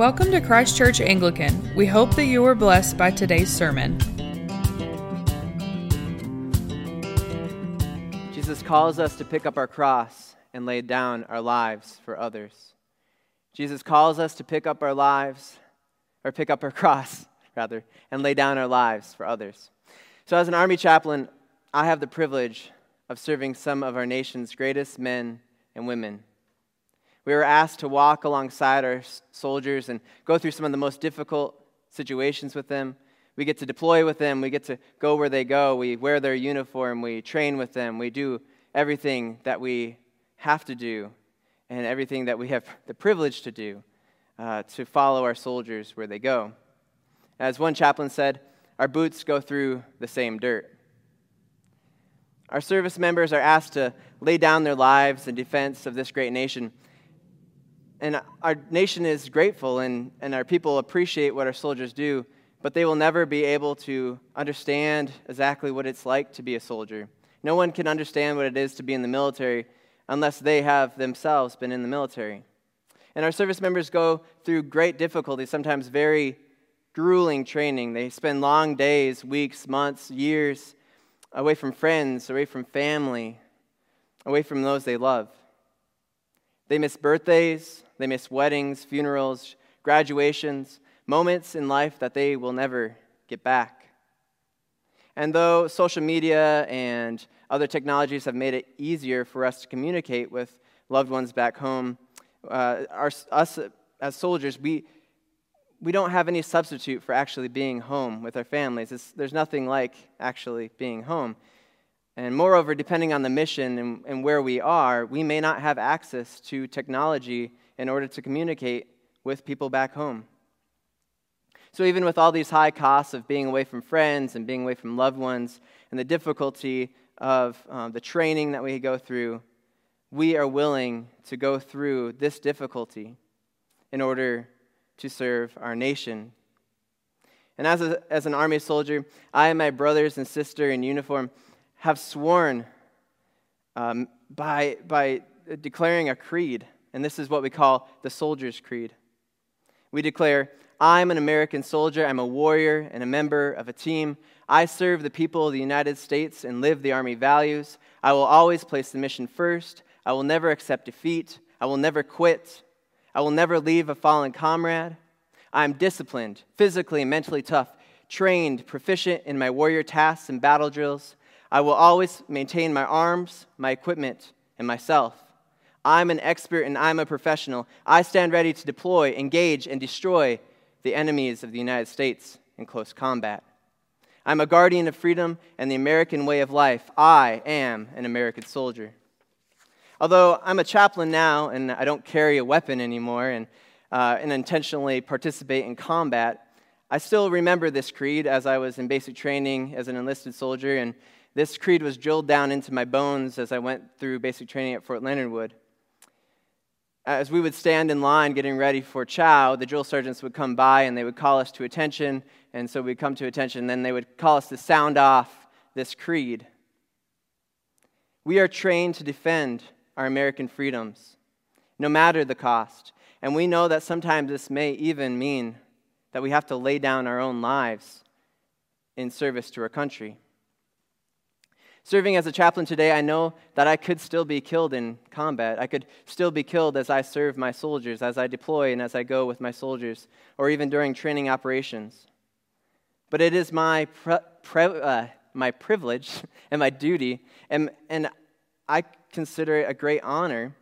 Welcome to Christ Church Anglican. We hope that you were blessed by today's sermon. Jesus calls us to pick up our cross and lay down our lives for others. Jesus calls us to pick up our lives, or pick up our cross, rather, and lay down our lives for others. So, as an Army chaplain, I have the privilege of serving some of our nation's greatest men and women. We were asked to walk alongside our soldiers and go through some of the most difficult situations with them. We get to deploy with them. We get to go where they go. We wear their uniform. We train with them. We do everything that we have to do and everything that we have the privilege to do uh, to follow our soldiers where they go. As one chaplain said, our boots go through the same dirt. Our service members are asked to lay down their lives in defense of this great nation. And our nation is grateful, and, and our people appreciate what our soldiers do, but they will never be able to understand exactly what it's like to be a soldier. No one can understand what it is to be in the military unless they have themselves been in the military. And our service members go through great difficulty, sometimes very grueling training. They spend long days, weeks, months, years away from friends, away from family, away from those they love. They miss birthdays, they miss weddings, funerals, graduations, moments in life that they will never get back. And though social media and other technologies have made it easier for us to communicate with loved ones back home, uh, our, us as soldiers, we, we don't have any substitute for actually being home with our families. It's, there's nothing like actually being home. And moreover, depending on the mission and, and where we are, we may not have access to technology in order to communicate with people back home. So, even with all these high costs of being away from friends and being away from loved ones and the difficulty of um, the training that we go through, we are willing to go through this difficulty in order to serve our nation. And as, a, as an army soldier, I and my brothers and sister in uniform have sworn um, by, by declaring a creed and this is what we call the Soldier's Creed. We declare, I'm an American soldier, I'm a warrior and a member of a team. I serve the people of the United States and live the Army values. I will always place the mission first. I will never accept defeat. I will never quit. I will never leave a fallen comrade. I am disciplined, physically and mentally tough, trained, proficient in my warrior tasks and battle drills. I will always maintain my arms, my equipment, and myself. I'm an expert and I'm a professional. I stand ready to deploy, engage, and destroy the enemies of the United States in close combat. I'm a guardian of freedom and the American way of life. I am an American soldier. Although I'm a chaplain now and I don't carry a weapon anymore and, uh, and intentionally participate in combat, I still remember this creed as I was in basic training as an enlisted soldier, and this creed was drilled down into my bones as I went through basic training at Fort Leonard Wood as we would stand in line getting ready for chow, the drill sergeants would come by and they would call us to attention. And so we'd come to attention, and then they would call us to sound off this creed. We are trained to defend our American freedoms, no matter the cost. And we know that sometimes this may even mean that we have to lay down our own lives in service to our country. Serving as a chaplain today, I know that I could still be killed in combat. I could still be killed as I serve my soldiers, as I deploy and as I go with my soldiers, or even during training operations. But it is my, pre- pre- uh, my privilege and my duty, and, and I consider it a great honor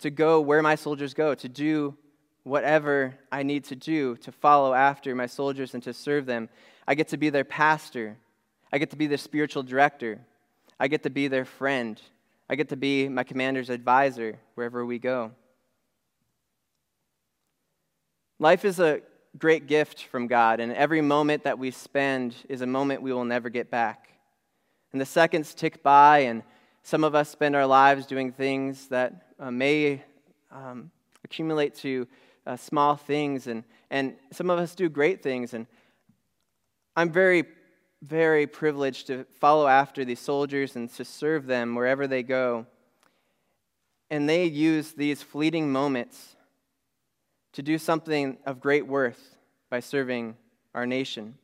to go where my soldiers go, to do whatever I need to do to follow after my soldiers and to serve them. I get to be their pastor, I get to be their spiritual director. I get to be their friend. I get to be my commander's advisor wherever we go. Life is a great gift from God, and every moment that we spend is a moment we will never get back. And the seconds tick by, and some of us spend our lives doing things that uh, may um, accumulate to uh, small things, and, and some of us do great things. And I'm very very privileged to follow after these soldiers and to serve them wherever they go. And they use these fleeting moments to do something of great worth by serving our nation.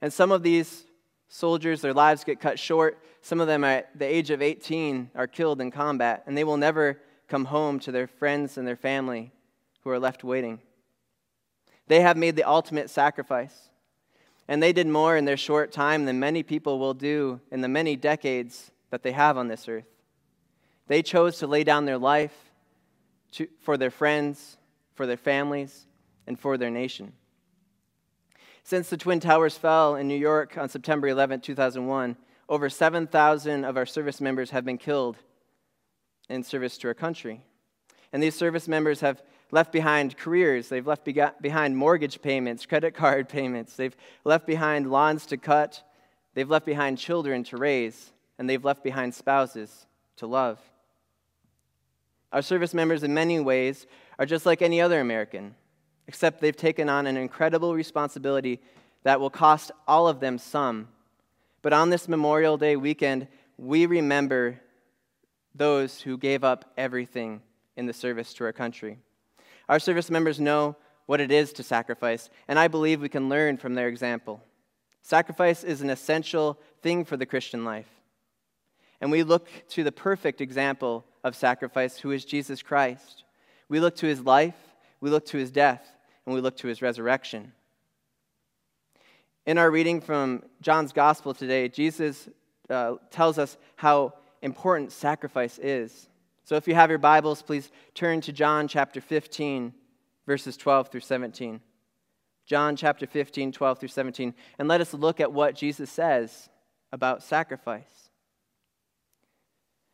And some of these soldiers, their lives get cut short. Some of them at the age of 18 are killed in combat, and they will never come home to their friends and their family who are left waiting. They have made the ultimate sacrifice, and they did more in their short time than many people will do in the many decades that they have on this earth. They chose to lay down their life to, for their friends, for their families, and for their nation. Since the Twin Towers fell in New York on September 11, 2001, over 7,000 of our service members have been killed in service to our country. And these service members have left behind careers, they've left behind mortgage payments, credit card payments, they've left behind lawns to cut, they've left behind children to raise, and they've left behind spouses to love. Our service members, in many ways, are just like any other American, except they've taken on an incredible responsibility that will cost all of them some. But on this Memorial Day weekend, we remember those who gave up everything in the service to our country. Our service members know what it is to sacrifice, and I believe we can learn from their example. Sacrifice is an essential thing for the Christian life. And we look to the perfect example of sacrifice, who is Jesus Christ. We look to his life, we look to his death, and we look to his resurrection. In our reading from John's Gospel today, Jesus uh, tells us how important sacrifice is. So if you have your Bibles, please turn to John chapter 15, verses 12 through 17. John chapter 15, 12 through 17. And let us look at what Jesus says about sacrifice.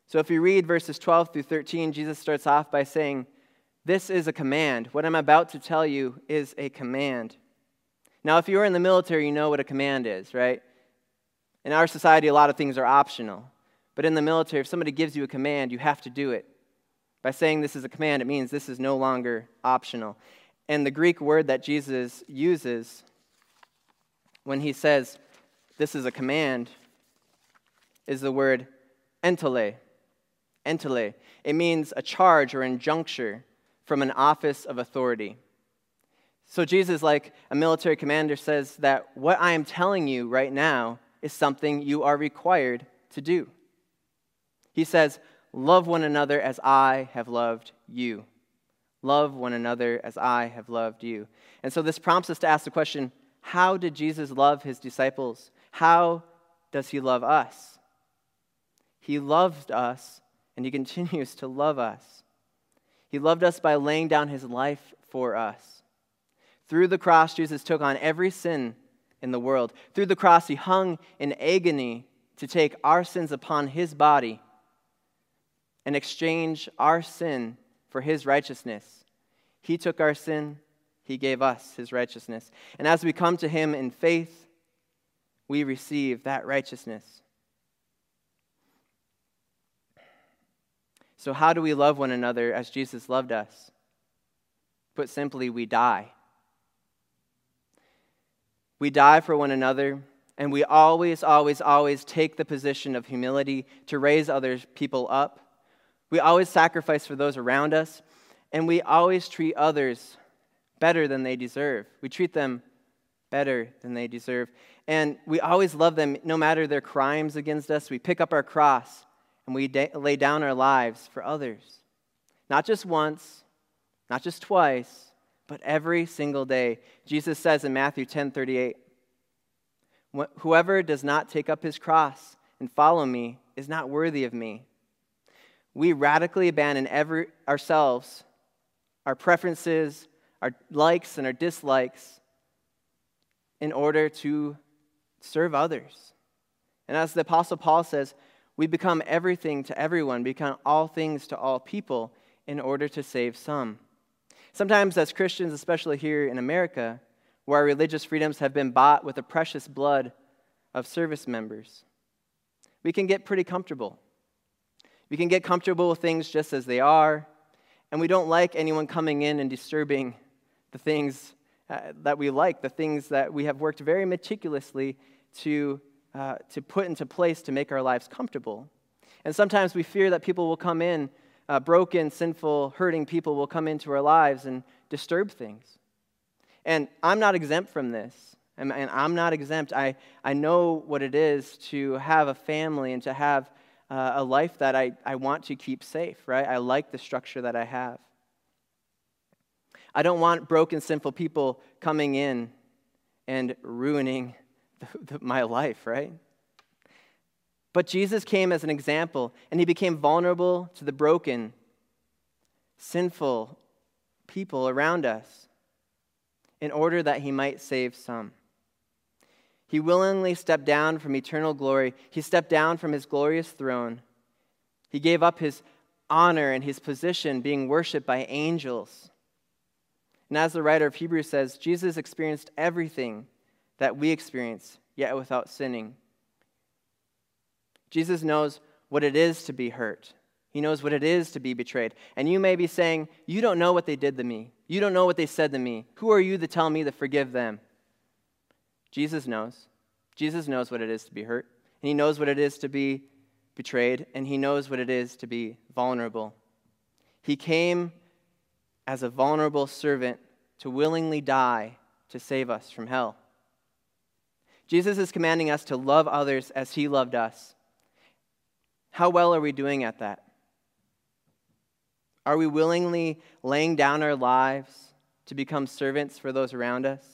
So if you read verses 12 through 13, Jesus starts off by saying, This is a command. What I'm about to tell you is a command. Now, if you're in the military, you know what a command is, right? In our society, a lot of things are optional. But in the military, if somebody gives you a command, you have to do it. By saying this is a command, it means this is no longer optional. And the Greek word that Jesus uses when he says this is a command is the word entele. Entele. It means a charge or injuncture from an office of authority. So Jesus, like a military commander, says that what I am telling you right now is something you are required to do. He says, Love one another as I have loved you. Love one another as I have loved you. And so this prompts us to ask the question how did Jesus love his disciples? How does he love us? He loved us and he continues to love us. He loved us by laying down his life for us. Through the cross, Jesus took on every sin in the world. Through the cross, he hung in agony to take our sins upon his body and exchange our sin for his righteousness. He took our sin, he gave us his righteousness. And as we come to him in faith, we receive that righteousness. So, how do we love one another as Jesus loved us? Put simply, we die. We die for one another, and we always, always, always take the position of humility to raise other people up we always sacrifice for those around us, and we always treat others better than they deserve. We treat them better than they deserve. And we always love them no matter their crimes against us. We pick up our cross and we da- lay down our lives for others. Not just once, not just twice, but every single day. Jesus says in Matthew 10 38, Whoever does not take up his cross and follow me is not worthy of me we radically abandon every, ourselves, our preferences, our likes, and our dislikes in order to serve others. And as the Apostle Paul says, we become everything to everyone, become all things to all people in order to save some. Sometimes, as Christians, especially here in America, where our religious freedoms have been bought with the precious blood of service members, we can get pretty comfortable. We can get comfortable with things just as they are, and we don't like anyone coming in and disturbing the things uh, that we like, the things that we have worked very meticulously to, uh, to put into place to make our lives comfortable. And sometimes we fear that people will come in uh, broken, sinful, hurting people will come into our lives and disturb things. And I'm not exempt from this. And, and I'm not exempt. I, I know what it is to have a family and to have uh, a life that I, I want to keep safe, right? I like the structure that I have. I don't want broken, sinful people coming in and ruining the, the, my life, right? But Jesus came as an example, and he became vulnerable to the broken, sinful people around us in order that he might save some. He willingly stepped down from eternal glory. He stepped down from his glorious throne. He gave up his honor and his position, being worshiped by angels. And as the writer of Hebrews says, Jesus experienced everything that we experience, yet without sinning. Jesus knows what it is to be hurt. He knows what it is to be betrayed. And you may be saying, You don't know what they did to me. You don't know what they said to me. Who are you to tell me to forgive them? Jesus knows. Jesus knows what it is to be hurt. And he knows what it is to be betrayed. And he knows what it is to be vulnerable. He came as a vulnerable servant to willingly die to save us from hell. Jesus is commanding us to love others as he loved us. How well are we doing at that? Are we willingly laying down our lives to become servants for those around us,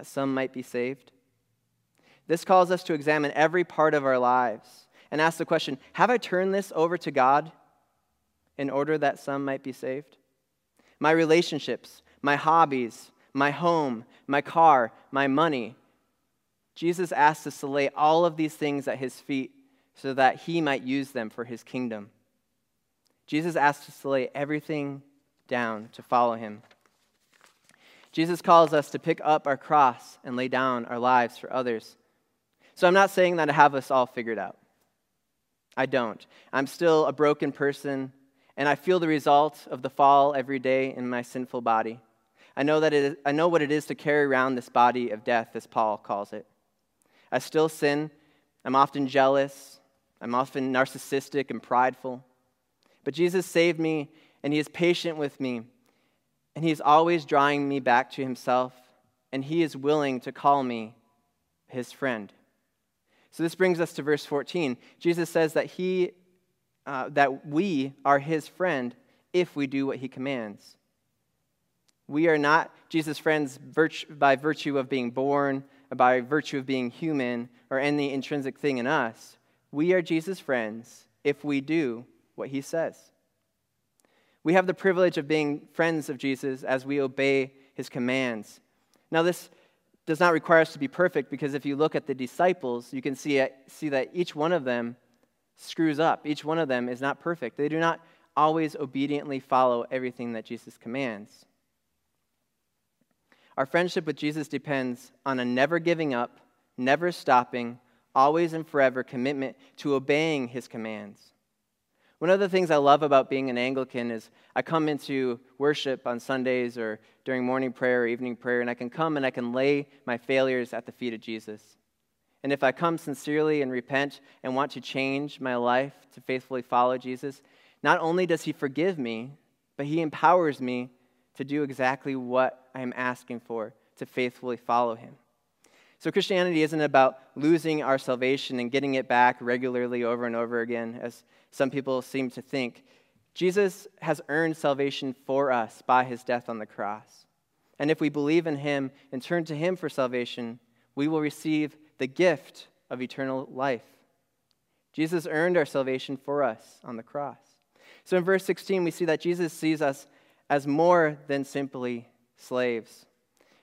that some might be saved? This calls us to examine every part of our lives and ask the question Have I turned this over to God in order that some might be saved? My relationships, my hobbies, my home, my car, my money. Jesus asks us to lay all of these things at his feet so that he might use them for his kingdom. Jesus asks us to lay everything down to follow him. Jesus calls us to pick up our cross and lay down our lives for others. So I'm not saying that I have us all figured out. I don't. I'm still a broken person, and I feel the result of the fall every day in my sinful body. I know, that is, I know what it is to carry around this body of death, as Paul calls it. I still sin. I'm often jealous. I'm often narcissistic and prideful. But Jesus saved me, and He is patient with me, and He is always drawing me back to Himself, and He is willing to call me His friend. So this brings us to verse 14. Jesus says that He, uh, that we are His friend if we do what He commands. We are not Jesus' friends by virtue of being born, by virtue of being human, or any intrinsic thing in us. We are Jesus' friends if we do what he says. We have the privilege of being friends of Jesus as we obey his commands. Now, this does not require us to be perfect because if you look at the disciples, you can see, see that each one of them screws up. Each one of them is not perfect. They do not always obediently follow everything that Jesus commands. Our friendship with Jesus depends on a never giving up, never stopping, always and forever commitment to obeying his commands. One of the things I love about being an Anglican is I come into worship on Sundays or during morning prayer or evening prayer, and I can come and I can lay my failures at the feet of Jesus. And if I come sincerely and repent and want to change my life to faithfully follow Jesus, not only does He forgive me, but He empowers me to do exactly what I am asking for to faithfully follow Him. So, Christianity isn't about losing our salvation and getting it back regularly over and over again, as some people seem to think. Jesus has earned salvation for us by his death on the cross. And if we believe in him and turn to him for salvation, we will receive the gift of eternal life. Jesus earned our salvation for us on the cross. So in verse 16, we see that Jesus sees us as more than simply slaves.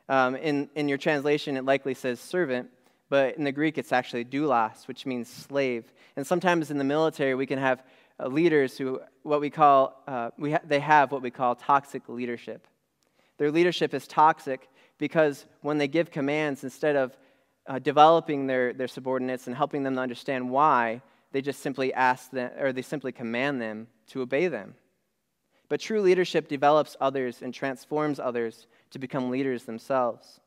Um, in, in your translation, it likely says servant, but in the Greek, it's actually doulos, which means slave. And sometimes in the military, we can have uh, leaders who, what we call, uh, we ha- they have what we call toxic leadership. Their leadership is toxic because when they give commands, instead of uh, developing their, their subordinates and helping them to understand why, they just simply ask them, or they simply command them to obey them. But true leadership develops others and transforms others to become leaders themselves.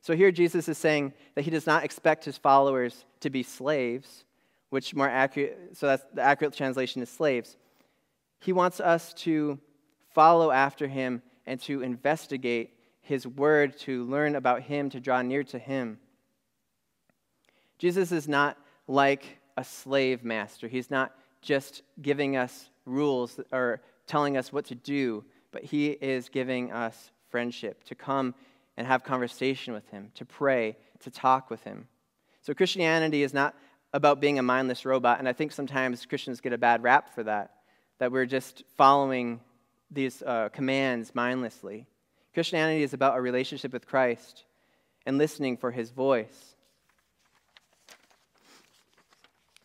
So here Jesus is saying that he does not expect his followers to be slaves, which more accurate, so that's the accurate translation is slaves. He wants us to follow after him and to investigate his word, to learn about him, to draw near to him. Jesus is not like a slave master. He's not just giving us rules or telling us what to do, but he is giving us friendship to come and have conversation with him, to pray, to talk with him. So Christianity is not about being a mindless robot, and I think sometimes Christians get a bad rap for that that we're just following these uh, commands mindlessly. Christianity is about a relationship with Christ and listening for his voice.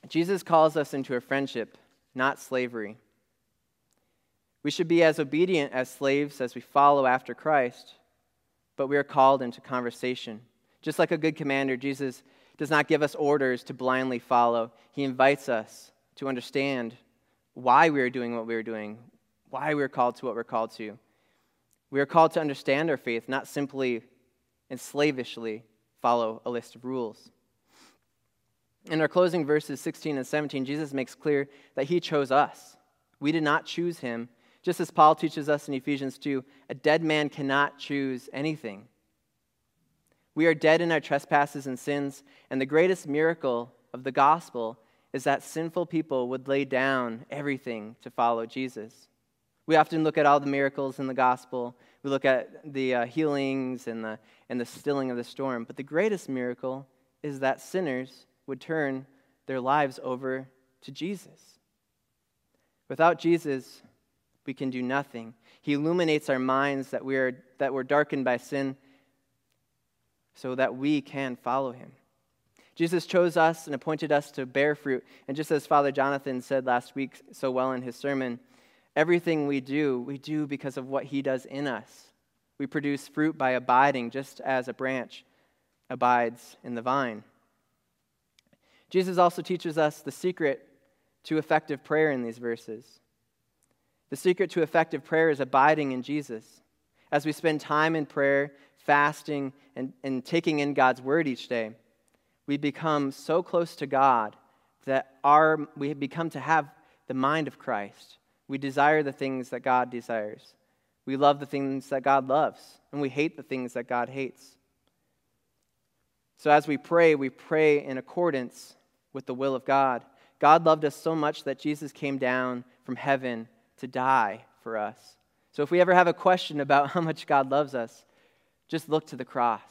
Jesus calls us into a friendship, not slavery. We should be as obedient as slaves as we follow after Christ, but we are called into conversation. Just like a good commander, Jesus does not give us orders to blindly follow. He invites us to understand why we are doing what we are doing, why we are called to what we're called to. We are called to understand our faith, not simply and slavishly follow a list of rules. In our closing verses 16 and 17, Jesus makes clear that he chose us. We did not choose him. Just as Paul teaches us in Ephesians 2, a dead man cannot choose anything. We are dead in our trespasses and sins, and the greatest miracle of the gospel is that sinful people would lay down everything to follow Jesus. We often look at all the miracles in the gospel. We look at the uh, healings and the, and the stilling of the storm. But the greatest miracle is that sinners would turn their lives over to Jesus. Without Jesus, we can do nothing. He illuminates our minds that, we are, that we're darkened by sin so that we can follow him. Jesus chose us and appointed us to bear fruit. And just as Father Jonathan said last week so well in his sermon, everything we do, we do because of what he does in us. We produce fruit by abiding, just as a branch abides in the vine. Jesus also teaches us the secret to effective prayer in these verses. The secret to effective prayer is abiding in Jesus. As we spend time in prayer, fasting, and, and taking in God's word each day, we become so close to God that our, we become to have the mind of Christ. We desire the things that God desires. We love the things that God loves, and we hate the things that God hates. So as we pray, we pray in accordance with the will of God. God loved us so much that Jesus came down from heaven to die for us. So if we ever have a question about how much God loves us, just look to the cross.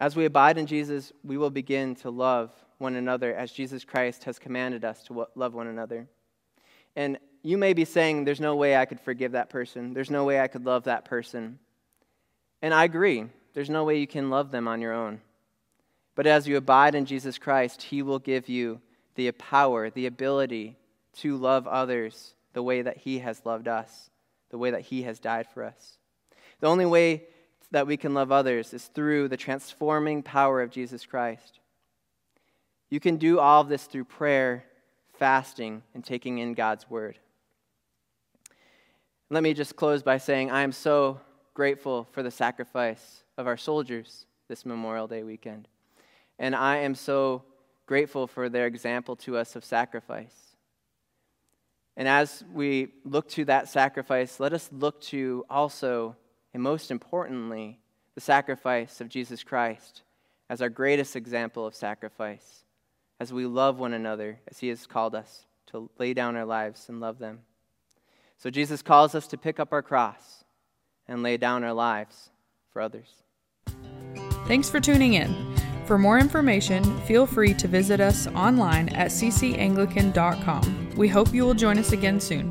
As we abide in Jesus, we will begin to love one another as Jesus Christ has commanded us to love one another. And you may be saying, There's no way I could forgive that person. There's no way I could love that person. And I agree. There's no way you can love them on your own. But as you abide in Jesus Christ, He will give you the power, the ability to love others the way that He has loved us, the way that He has died for us. The only way that we can love others is through the transforming power of Jesus Christ. You can do all of this through prayer, fasting, and taking in God's word. Let me just close by saying I am so grateful for the sacrifice of our soldiers this Memorial Day weekend. And I am so grateful for their example to us of sacrifice. And as we look to that sacrifice, let us look to also and most importantly, the sacrifice of Jesus Christ as our greatest example of sacrifice, as we love one another, as He has called us to lay down our lives and love them. So Jesus calls us to pick up our cross and lay down our lives for others. Thanks for tuning in. For more information, feel free to visit us online at ccanglican.com. We hope you will join us again soon.